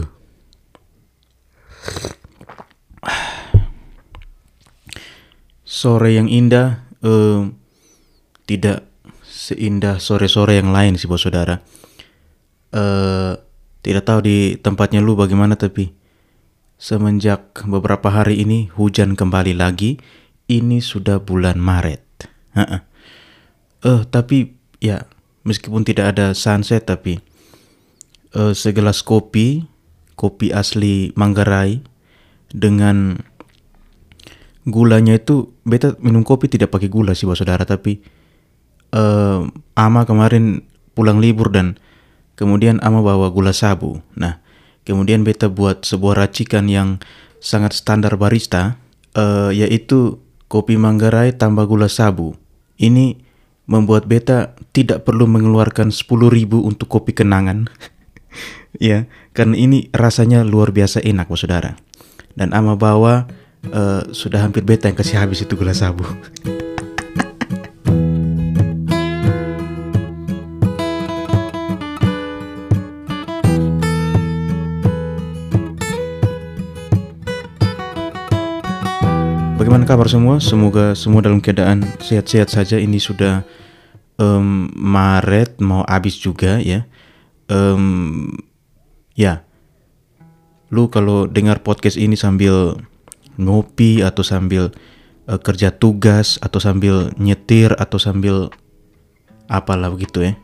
Sore yang indah eh, tidak seindah sore-sore yang lain sih bos saudara. Eh, tidak tahu di tempatnya lu bagaimana tapi semenjak beberapa hari ini hujan kembali lagi. Ini sudah bulan Maret. Eh, uh, tapi ya meskipun tidak ada sunset tapi uh, segelas kopi, kopi asli Manggarai dengan gulanya itu beta minum kopi tidak pakai gula sih saudara tapi uh, ama kemarin pulang libur dan kemudian ama bawa gula sabu. Nah, kemudian beta buat sebuah racikan yang sangat standar barista uh, yaitu kopi Manggarai tambah gula sabu. Ini membuat beta tidak perlu mengeluarkan 10 ribu untuk kopi kenangan. ya, karena ini rasanya luar biasa enak, bos saudara. Dan ama bawa uh, sudah hampir beta yang kasih habis itu gula sabu. Bagaimana kabar semua? Semoga semua dalam keadaan sehat-sehat saja. Ini sudah um, Maret mau habis juga ya. Um, ya, lu kalau dengar podcast ini sambil ngopi atau sambil uh, kerja tugas atau sambil nyetir atau sambil apalah begitu ya.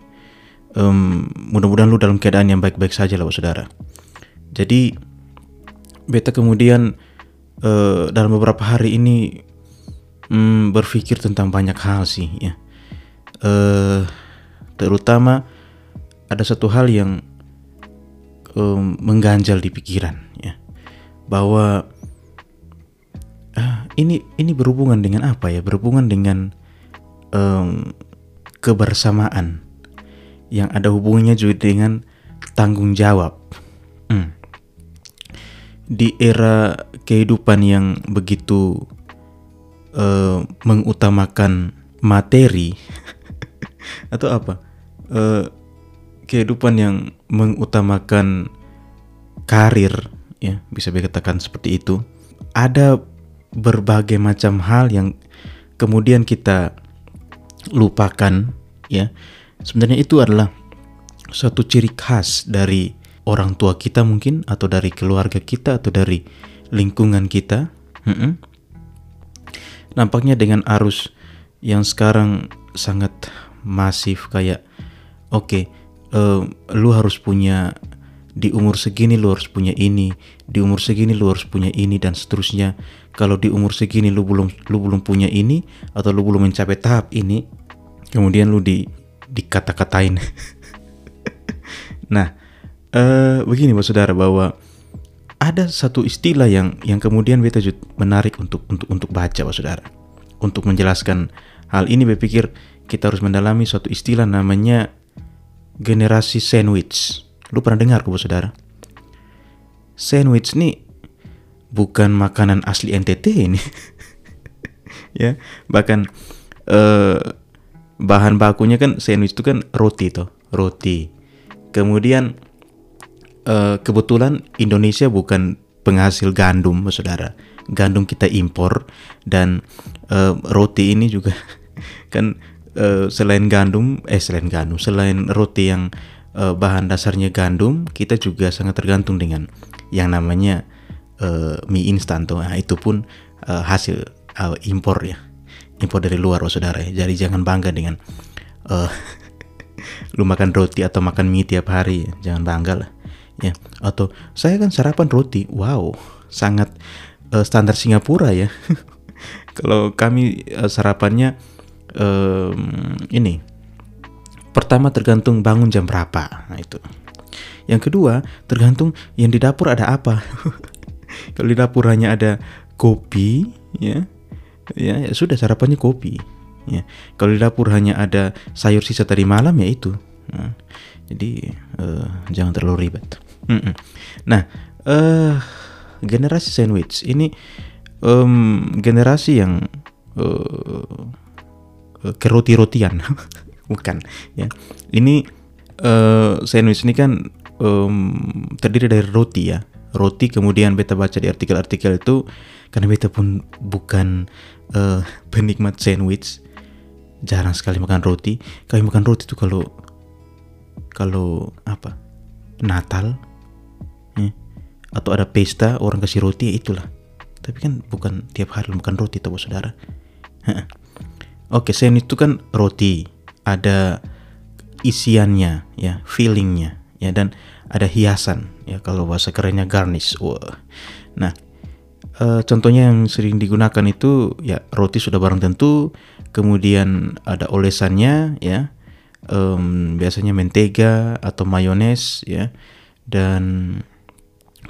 Um, mudah-mudahan lu dalam keadaan yang baik-baik saja lah, saudara. Jadi beta kemudian uh, dalam beberapa hari ini um, berpikir tentang banyak hal sih ya. Uh, terutama ada satu hal yang um, mengganjal di pikiran ya. Bahwa uh, ini ini berhubungan dengan apa ya? Berhubungan dengan um, kebersamaan yang ada hubungannya juga dengan tanggung jawab. Hmm. di era kehidupan yang begitu uh, mengutamakan materi atau apa? Uh, kehidupan yang mengutamakan karir ya bisa dikatakan seperti itu ada berbagai macam hal yang kemudian kita lupakan ya sebenarnya itu adalah suatu ciri khas dari orang tua kita mungkin atau dari keluarga kita atau dari lingkungan kita. Hmm Nampaknya dengan arus yang sekarang sangat masif kayak oke okay, uh, lu harus punya di umur segini lu harus punya ini, di umur segini lu harus punya ini dan seterusnya. Kalau di umur segini lu belum lu belum punya ini atau lu belum mencapai tahap ini, kemudian lu di dikata-katain. nah, uh, begini Pak Saudara bahwa ada satu istilah yang yang kemudian beta menarik untuk untuk untuk baca, Pak Saudara. Untuk menjelaskan hal ini, saya pikir kita harus mendalami suatu istilah namanya generasi sandwich. Lu pernah dengar, Pak Saudara? Sandwich ini bukan makanan asli NTT ini. ya, bahkan uh, bahan bakunya kan sandwich itu kan roti toh, roti. Kemudian uh, kebetulan Indonesia bukan penghasil gandum, saudara. Gandum kita impor dan uh, roti ini juga kan uh, selain gandum, eh selain gandum, selain roti yang uh, bahan dasarnya gandum, kita juga sangat tergantung dengan yang namanya uh, mie instan tuh. Nah, itu pun uh, hasil uh, impor ya, impor dari luar, oh, saudara. Ya. Jadi jangan bangga dengan uh, lu makan roti atau makan mie tiap hari, jangan bangga lah ya atau saya kan sarapan roti wow sangat uh, standar Singapura ya kalau kami uh, sarapannya um, ini. Pertama tergantung bangun jam berapa. Nah itu. Yang kedua tergantung yang di dapur ada apa. Kalau di dapur hanya ada kopi ya ya, ya sudah sarapannya kopi ya. Kalau di dapur hanya ada sayur sisa tadi malam ya itu. Nah, jadi uh, jangan terlalu ribet. Nah, uh, generasi sandwich. Ini um, generasi yang uh, keroti-rotian, bukan? Ya, ini uh, sandwich ini kan um, terdiri dari roti ya. Roti kemudian beta baca di artikel-artikel itu karena beta pun bukan uh, penikmat sandwich jarang sekali makan roti. Kami makan roti itu kalau kalau apa? Natal ya, atau ada pesta orang kasih roti ya itulah. Tapi kan bukan tiap hari makan roti tahu saudara oke sandwich itu kan roti ada isiannya ya fillingnya ya dan ada hiasan ya kalau bahasa kerennya garnish. Wah. Nah, e, contohnya yang sering digunakan itu ya roti sudah barang tentu, kemudian ada olesannya ya. Um, biasanya mentega atau mayones ya. Dan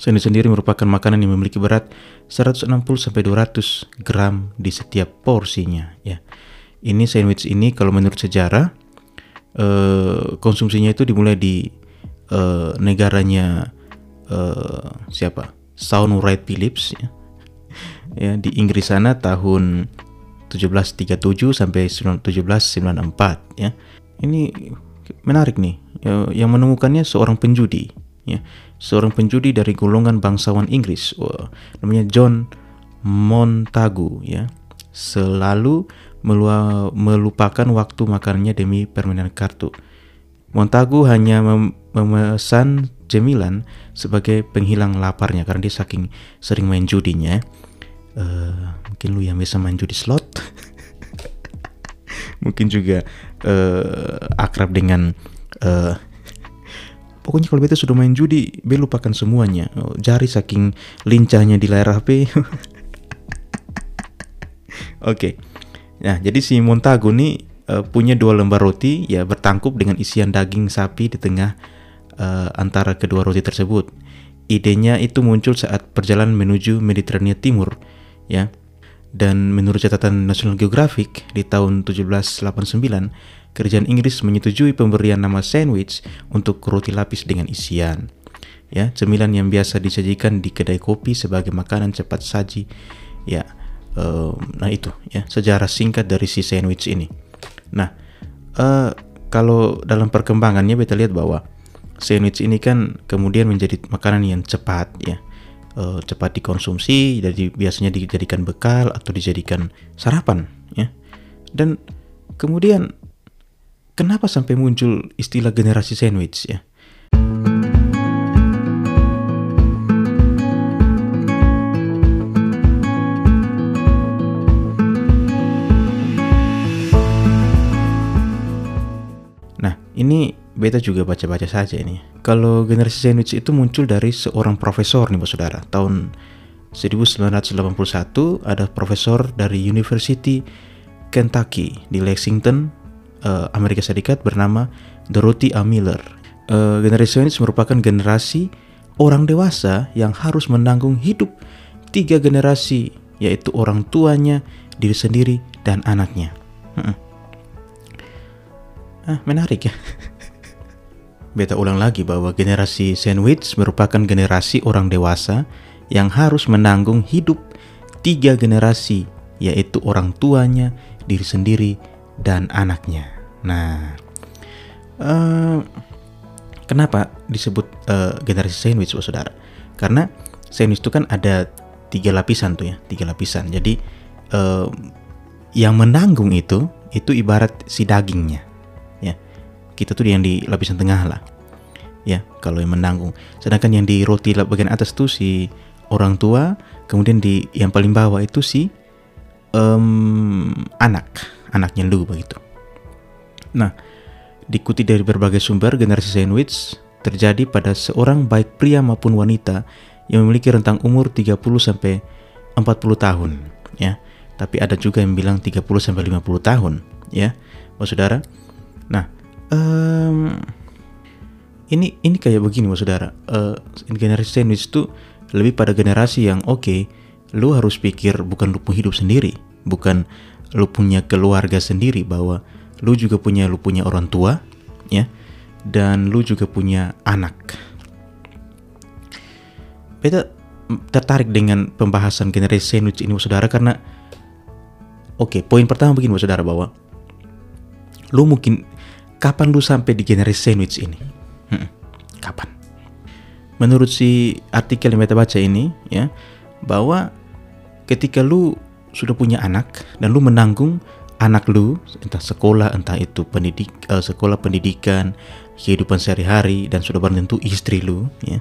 sendiri sendiri merupakan makanan yang memiliki berat 160 sampai 200 gram di setiap porsinya ya. Ini sandwich ini kalau menurut sejarah uh, konsumsinya itu dimulai di uh, negaranya uh, siapa? Sound Wright Phillips ya. ya di Inggris sana tahun 1737 sampai 1794 ya. Ini menarik nih ya, yang menemukannya seorang penjudi ya. Seorang penjudi dari golongan bangsawan Inggris namanya John Montagu ya selalu melupakan waktu makannya demi permainan kartu Montagu hanya mem memesan cemilan sebagai penghilang laparnya karena dia saking sering main judinya. Uh, mungkin lu yang bisa main judi slot, mungkin juga uh, akrab dengan uh, pokoknya kalau beta sudah main judi, be lupakan semuanya. Oh, jari saking lincahnya di layar HP. Oke. okay. Nah, jadi si Montagu nih uh, punya dua lembar roti ya bertangkup dengan isian daging sapi di tengah uh, antara kedua roti tersebut. Idenya itu muncul saat perjalanan menuju Mediterania Timur ya. Dan menurut catatan National Geographic di tahun 1789, kerajaan Inggris menyetujui pemberian nama sandwich untuk roti lapis dengan isian. Ya, cemilan yang biasa disajikan di kedai kopi sebagai makanan cepat saji. Ya, nah itu ya sejarah singkat dari si sandwich ini. Nah, uh, kalau dalam perkembangannya kita lihat bahwa sandwich ini kan kemudian menjadi makanan yang cepat ya, uh, cepat dikonsumsi, jadi biasanya dijadikan bekal atau dijadikan sarapan ya. Dan kemudian kenapa sampai muncul istilah generasi sandwich ya? Ini beta juga baca-baca saja ini. Kalau generasi sandwich itu muncul dari seorang profesor nih, saudara. Tahun 1981 ada profesor dari University Kentucky di Lexington, uh, Amerika Serikat bernama Dorothy A. Miller. Uh, generasi sandwich merupakan generasi orang dewasa yang harus menanggung hidup tiga generasi, yaitu orang tuanya, diri sendiri, dan anaknya. Ah, menarik ya. Beta ulang lagi bahwa generasi sandwich merupakan generasi orang dewasa yang harus menanggung hidup tiga generasi, yaitu orang tuanya, diri sendiri, dan anaknya. Nah, uh, kenapa disebut uh, generasi sandwich, saudara? Karena sandwich itu kan ada tiga lapisan tuh ya, tiga lapisan. Jadi uh, yang menanggung itu itu ibarat si dagingnya kita tuh yang di lapisan tengah lah. Ya kalau yang menanggung. Sedangkan yang di roti bagian atas tuh si orang tua kemudian di yang paling bawah itu si um, anak. Anaknya lu begitu. Nah diikuti dari berbagai sumber generasi sandwich terjadi pada seorang baik pria maupun wanita yang memiliki rentang umur 30 sampai 40 tahun ya. Tapi ada juga yang bilang 30 sampai 50 tahun ya. Oh saudara? Nah um, ini ini kayak begini mas saudara. Uh, generasi sandwich itu lebih pada generasi yang oke okay, lu harus pikir bukan lu hidup sendiri bukan lu punya keluarga sendiri bahwa lu juga punya lu punya orang tua ya dan lu juga punya anak. Beta tertarik dengan pembahasan generasi sandwich ini saudara karena oke okay, poin pertama begini saudara bahwa lu mungkin kapan lu sampai di generasi sandwich ini? Hmm, kapan? menurut si artikel yang beta baca ini ya bahwa ketika lu sudah punya anak dan lu menanggung anak lu entah sekolah entah itu pendidik uh, sekolah pendidikan kehidupan sehari-hari dan sudah barang tentu istri lu ya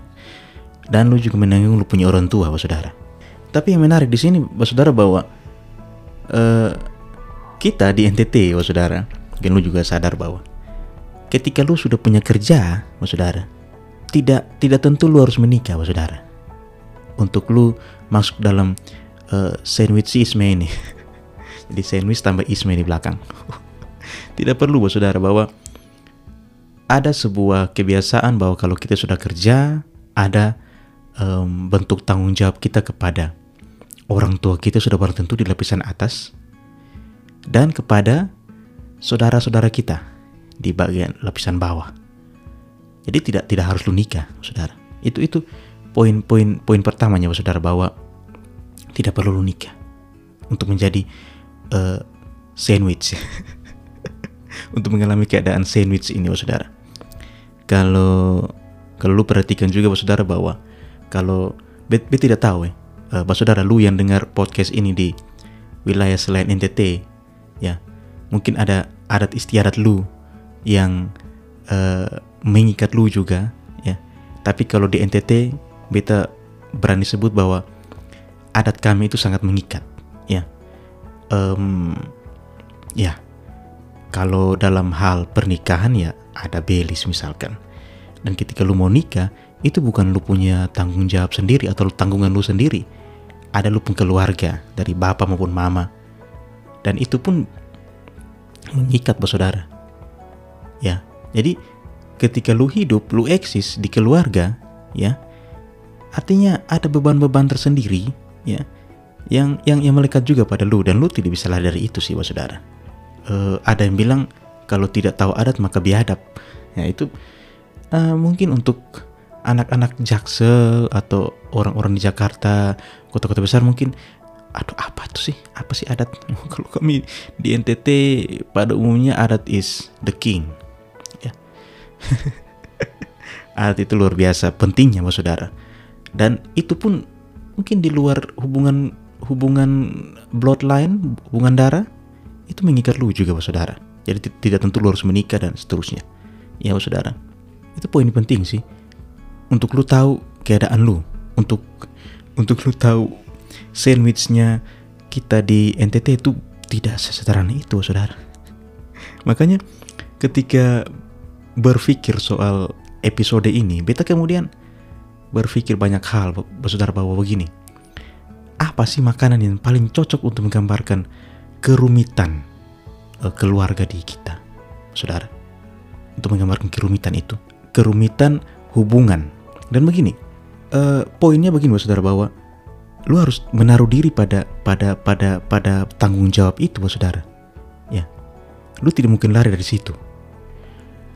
dan lu juga menanggung lu punya orang tua Bapak Saudara tapi yang menarik di sini Bapak Saudara bahwa uh, kita di NTT Bapak Saudara dan lu juga sadar bahwa ketika lu sudah punya kerja Bapak Saudara tidak tidak tentu lu harus menikah Bapak Saudara. Untuk lu masuk dalam uh, sandwichisme ini. Jadi sandwich tambah isme di belakang. Tidak perlu Bapak Saudara bahwa ada sebuah kebiasaan bahwa kalau kita sudah kerja ada um, bentuk tanggung jawab kita kepada orang tua kita sudah barang tentu di lapisan atas dan kepada saudara-saudara kita di bagian lapisan bawah. Jadi tidak tidak harus lu nikah, saudara. Itu itu poin-poin poin pertamanya, saudara bahwa tidak perlu lu nikah untuk menjadi uh, sandwich, untuk mengalami keadaan sandwich ini, saudara. Kalau kalau lu perhatikan juga, saudara bahwa kalau bet, bet tidak tahu ya, uh, saudara lu yang dengar podcast ini di wilayah selain NTT, ya mungkin ada adat istiadat lu yang uh, mengikat lu juga ya. Tapi kalau di NTT beta berani sebut bahwa adat kami itu sangat mengikat ya. Um, ya kalau dalam hal pernikahan ya ada belis misalkan. Dan ketika lu mau nikah itu bukan lu punya tanggung jawab sendiri atau tanggungan lu sendiri. Ada lu pun keluarga dari bapak maupun mama. Dan itu pun mengikat bersaudara ya. Jadi ketika lu hidup lu eksis di keluarga ya artinya ada beban-beban tersendiri ya yang yang yang melekat juga pada lu dan lu tidak bisa lari dari itu sih saudara. Uh, ada yang bilang kalau tidak tahu adat maka biadab. Ya itu uh, mungkin untuk anak-anak jaksel atau orang-orang di Jakarta kota-kota besar mungkin aduh apa tuh sih? Apa sih adat? Kalau kami di NTT pada umumnya adat is the king adat itu luar biasa pentingnya mas saudara. Dan itu pun mungkin di luar hubungan hubungan bloodline hubungan darah itu mengikat lu juga mas saudara. Jadi tidak tentu lu harus menikah dan seterusnya. Ya mas saudara. Itu poin penting sih. Untuk lu tahu keadaan lu untuk untuk lu tahu sandwichnya kita di NTT itu tidak sesederhana itu, saudara. Makanya ketika berpikir soal episode ini, beta kemudian berpikir banyak hal, saudara bahwa begini. Apa sih makanan yang paling cocok untuk menggambarkan kerumitan uh, keluarga di kita, saudara? Untuk menggambarkan kerumitan itu, kerumitan hubungan. Dan begini, uh, poinnya begini, saudara bahwa lu harus menaruh diri pada pada pada pada tanggung jawab itu saudara ya lu tidak mungkin lari dari situ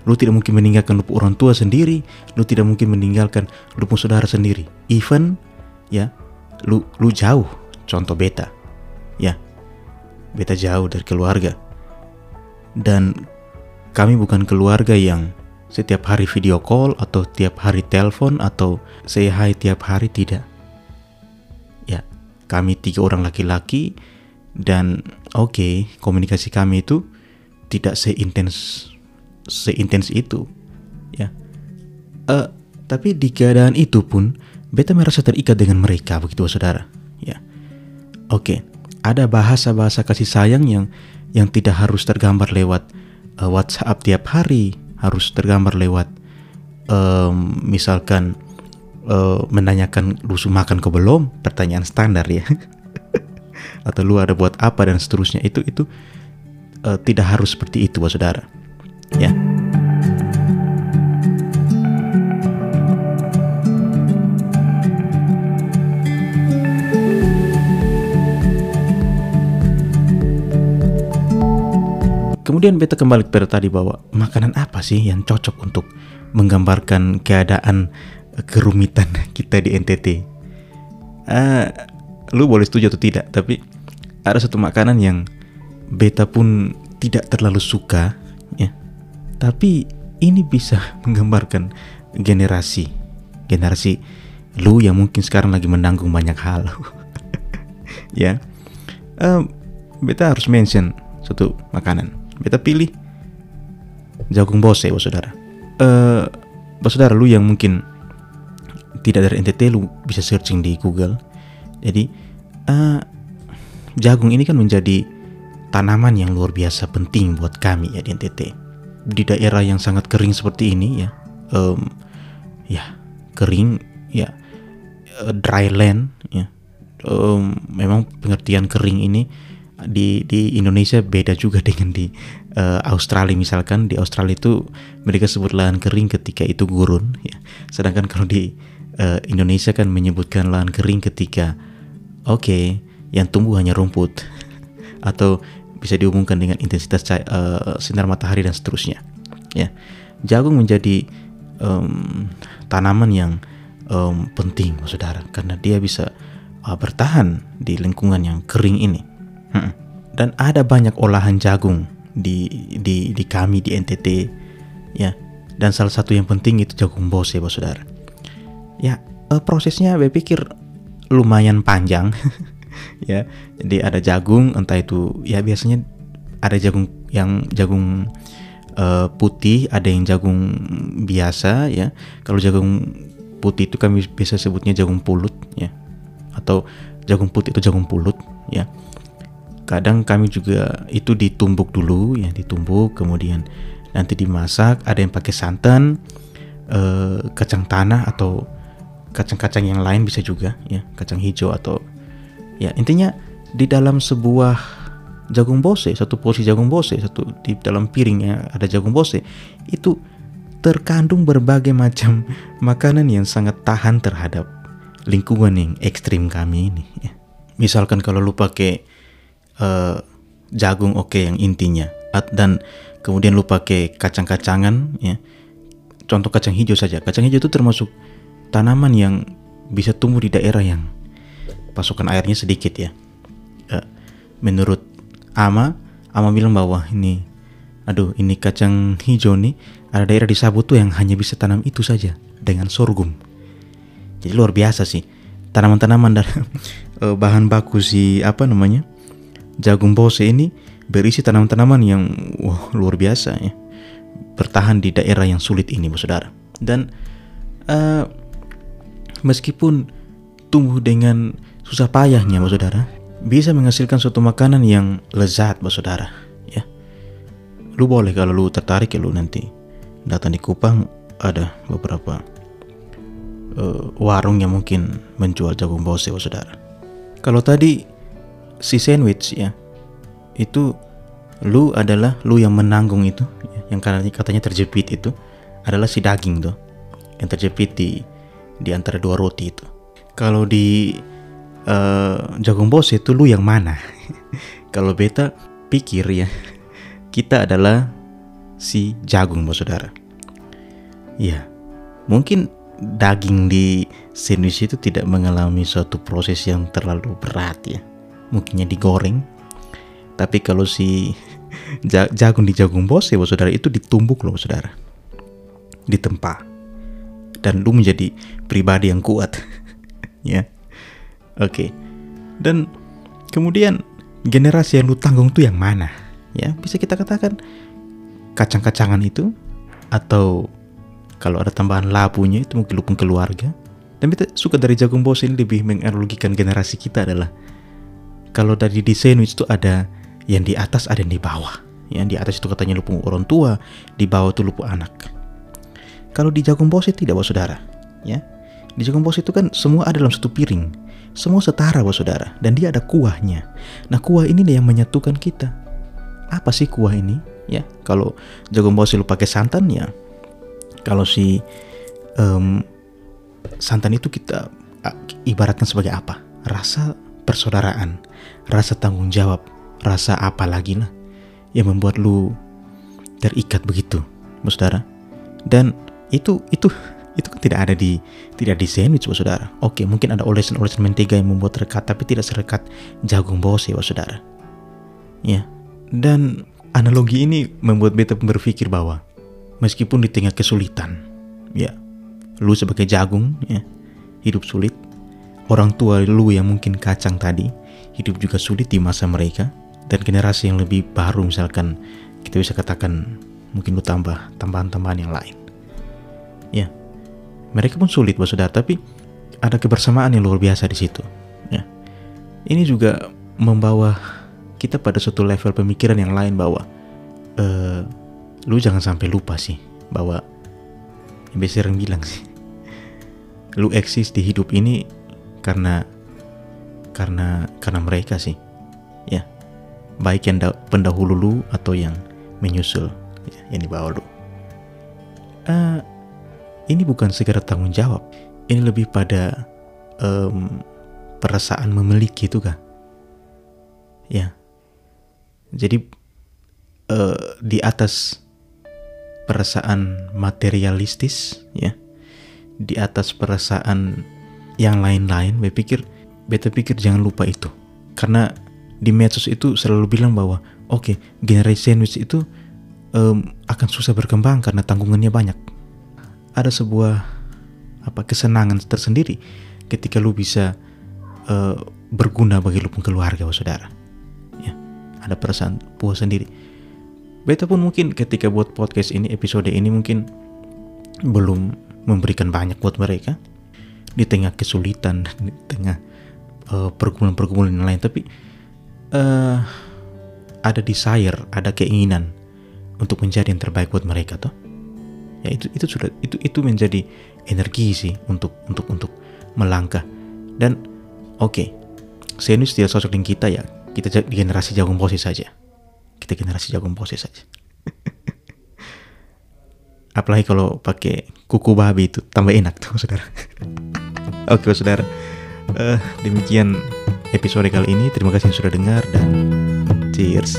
lu tidak mungkin meninggalkan lu orang tua sendiri lu tidak mungkin meninggalkan lu saudara sendiri. Even ya lu lu jauh. Contoh beta ya. Beta jauh dari keluarga. Dan kami bukan keluarga yang setiap hari video call atau tiap hari telepon atau say hi tiap hari tidak. Kami tiga orang laki-laki dan oke okay, komunikasi kami itu tidak seintens seintens itu ya. Uh, tapi di keadaan itu pun beta merasa terikat dengan mereka begitu saudara ya. Oke okay. ada bahasa-bahasa kasih sayang yang yang tidak harus tergambar lewat uh, WhatsApp tiap hari harus tergambar lewat um, misalkan uh, menanyakan lu makan ke belum? Pertanyaan standar ya. Atau lu ada buat apa? dan seterusnya. Itu itu uh, tidak harus seperti itu saudara ya Kemudian beta kembali pada tadi bahwa makanan apa sih yang cocok untuk menggambarkan keadaan kerumitan kita di NTT. Uh, ah, lu boleh setuju atau tidak, tapi ada satu makanan yang beta pun tidak terlalu suka. Tapi ini bisa menggambarkan generasi generasi lu yang mungkin sekarang lagi menanggung banyak hal. Ya. Uh, beta harus mention satu makanan. Beta pilih jagung bose bos saudara. Uh, bos saudara lu yang mungkin tidak dari NTT lu bisa searching di Google. Jadi uh, jagung ini kan menjadi tanaman yang luar biasa penting buat kami ya di NTT di daerah yang sangat kering seperti ini ya um, ya kering ya uh, dry land ya um, memang pengertian kering ini di di Indonesia beda juga dengan di uh, Australia. Misalkan di Australia itu mereka sebut lahan kering ketika itu gurun ya. Sedangkan kalau di uh, Indonesia kan menyebutkan lahan kering ketika oke okay, yang tumbuh hanya rumput. Atau bisa dihubungkan dengan intensitas cahaya, uh, sinar matahari dan seterusnya ya jagung menjadi um, tanaman yang um, penting saudara karena dia bisa uh, bertahan di lingkungan yang kering ini. Hmm. Dan ada banyak olahan jagung di di di kami di NTT ya. Dan salah satu yang penting itu jagung bos ya, saudara. Ya, uh, prosesnya saya pikir lumayan panjang ya. Jadi ada jagung entah itu ya biasanya ada jagung yang jagung uh, putih, ada yang jagung biasa ya. Kalau jagung putih itu kami biasa sebutnya jagung pulut ya atau jagung putih itu jagung pulut ya kadang kami juga itu ditumbuk dulu ya ditumbuk kemudian nanti dimasak ada yang pakai santan eh, kacang tanah atau kacang-kacang yang lain bisa juga ya kacang hijau atau ya intinya di dalam sebuah jagung bose satu porsi jagung bose satu di dalam piringnya ada jagung bose itu terkandung berbagai macam makanan yang sangat tahan terhadap lingkungan yang ekstrim kami ini. Ya. Misalkan kalau lu pakai uh, jagung oke okay, yang intinya, dan kemudian lu pakai kacang-kacangan, ya. Contoh kacang hijau saja. Kacang hijau itu termasuk tanaman yang bisa tumbuh di daerah yang pasokan airnya sedikit ya. Uh, menurut Ama, Ama bilang bahwa ini, aduh ini kacang hijau nih, ada daerah di Sabu tuh yang hanya bisa tanam itu saja dengan sorghum. Jadi luar biasa sih tanaman-tanaman dan uh, bahan baku si apa namanya jagung bose ini berisi tanaman-tanaman yang wah luar biasa ya. Bertahan di daerah yang sulit ini bos saudara. Dan uh, meskipun tumbuh dengan susah payahnya bos saudara bisa menghasilkan suatu makanan yang lezat bos saudara ya lu boleh kalau lu tertarik ya lu nanti datang di Kupang ada beberapa uh, warung yang mungkin menjual jagung bose, saudara. Kalau tadi si sandwich ya, itu lu adalah lu yang menanggung itu, ya, yang katanya terjepit itu adalah si daging tuh, yang terjepit di di antara dua roti itu. Kalau di uh, jagung bose itu lu yang mana? Kalau beta pikir ya, kita adalah si jagung, bos saudara. Ya, mungkin daging di sandwich itu tidak mengalami suatu proses yang terlalu berat ya mungkinnya digoreng tapi kalau si jagung di jagung bos ya saudara itu ditumbuk loh saudara ditempa dan lu menjadi pribadi yang kuat ya oke dan kemudian generasi yang lu tanggung tuh yang mana ya bisa kita katakan kacang-kacangan itu atau kalau ada tambahan labunya itu mungkin lupung keluarga. Dan kita suka dari jagung bos ini lebih menganalogikan generasi kita adalah kalau dari di sandwich itu ada yang di atas ada yang di bawah. Yang di atas itu katanya lupung orang tua, di bawah itu lupung anak. Kalau di jagung bos itu tidak, bos saudara. Ya, di jagung bos itu kan semua ada dalam satu piring. Semua setara, bos saudara. Dan dia ada kuahnya. Nah, kuah ini yang menyatukan kita. Apa sih kuah ini? Ya, kalau jagung bos lu pakai santan ya kalau si um, santan itu kita ibaratkan sebagai apa? Rasa persaudaraan, rasa tanggung jawab, rasa apa lagi lah yang membuat lu terikat begitu, saudara. Dan itu itu itu kan tidak ada di tidak di sandwich, saudara. Oke, mungkin ada olesan-olesan mentega yang membuat rekat, tapi tidak serekat jagung bose, saudara. Ya, dan analogi ini membuat beta berpikir bahwa meskipun di tengah kesulitan, ya, lu sebagai jagung ya hidup sulit orang tua lu yang mungkin kacang tadi hidup juga sulit di masa mereka dan generasi yang lebih baru misalkan kita bisa katakan mungkin lu tambah tambahan-tambahan yang lain ya mereka pun sulit buat saudara tapi ada kebersamaan yang luar biasa di situ ya. Ini juga membawa kita pada suatu level pemikiran yang lain bahwa uh, lu jangan sampai lupa sih bahwa yang biasa orang bilang sih lu eksis di hidup ini karena karena karena mereka sih ya. Baik yang pendahulu lu atau yang menyusul ya, yang di bawah lu. Uh, ini bukan segera tanggung jawab. Ini lebih pada um, perasaan memiliki itu kan ya. Jadi uh, di atas perasaan materialistis ya di atas perasaan yang lain-lain beta pikir beta pikir jangan lupa itu. Karena di medsos itu selalu bilang bahwa oke okay, generasi sandwich itu um, akan susah berkembang karena tanggungannya banyak ada sebuah apa kesenangan tersendiri ketika lu bisa uh, berguna bagi lu pun keluarga saudara ya ada perasaan puas sendiri Beta pun mungkin ketika buat podcast ini, episode ini mungkin belum memberikan banyak buat mereka di tengah kesulitan, di tengah uh, pergumulan-pergumulan yang lain. Tapi uh, ada desire, ada keinginan untuk menjadi yang terbaik buat mereka toh. Ya itu itu sudah itu itu menjadi energi sih untuk untuk untuk melangkah. Dan oke, okay, ini tidak cocok dengan kita ya. Kita di generasi jagung posisi saja. Kita generasi jagung proses saja. Apalagi kalau pakai kuku babi itu tambah enak tuh saudara. Oke saudara. Uh, demikian episode kali ini. Terima kasih yang sudah dengar dan cheers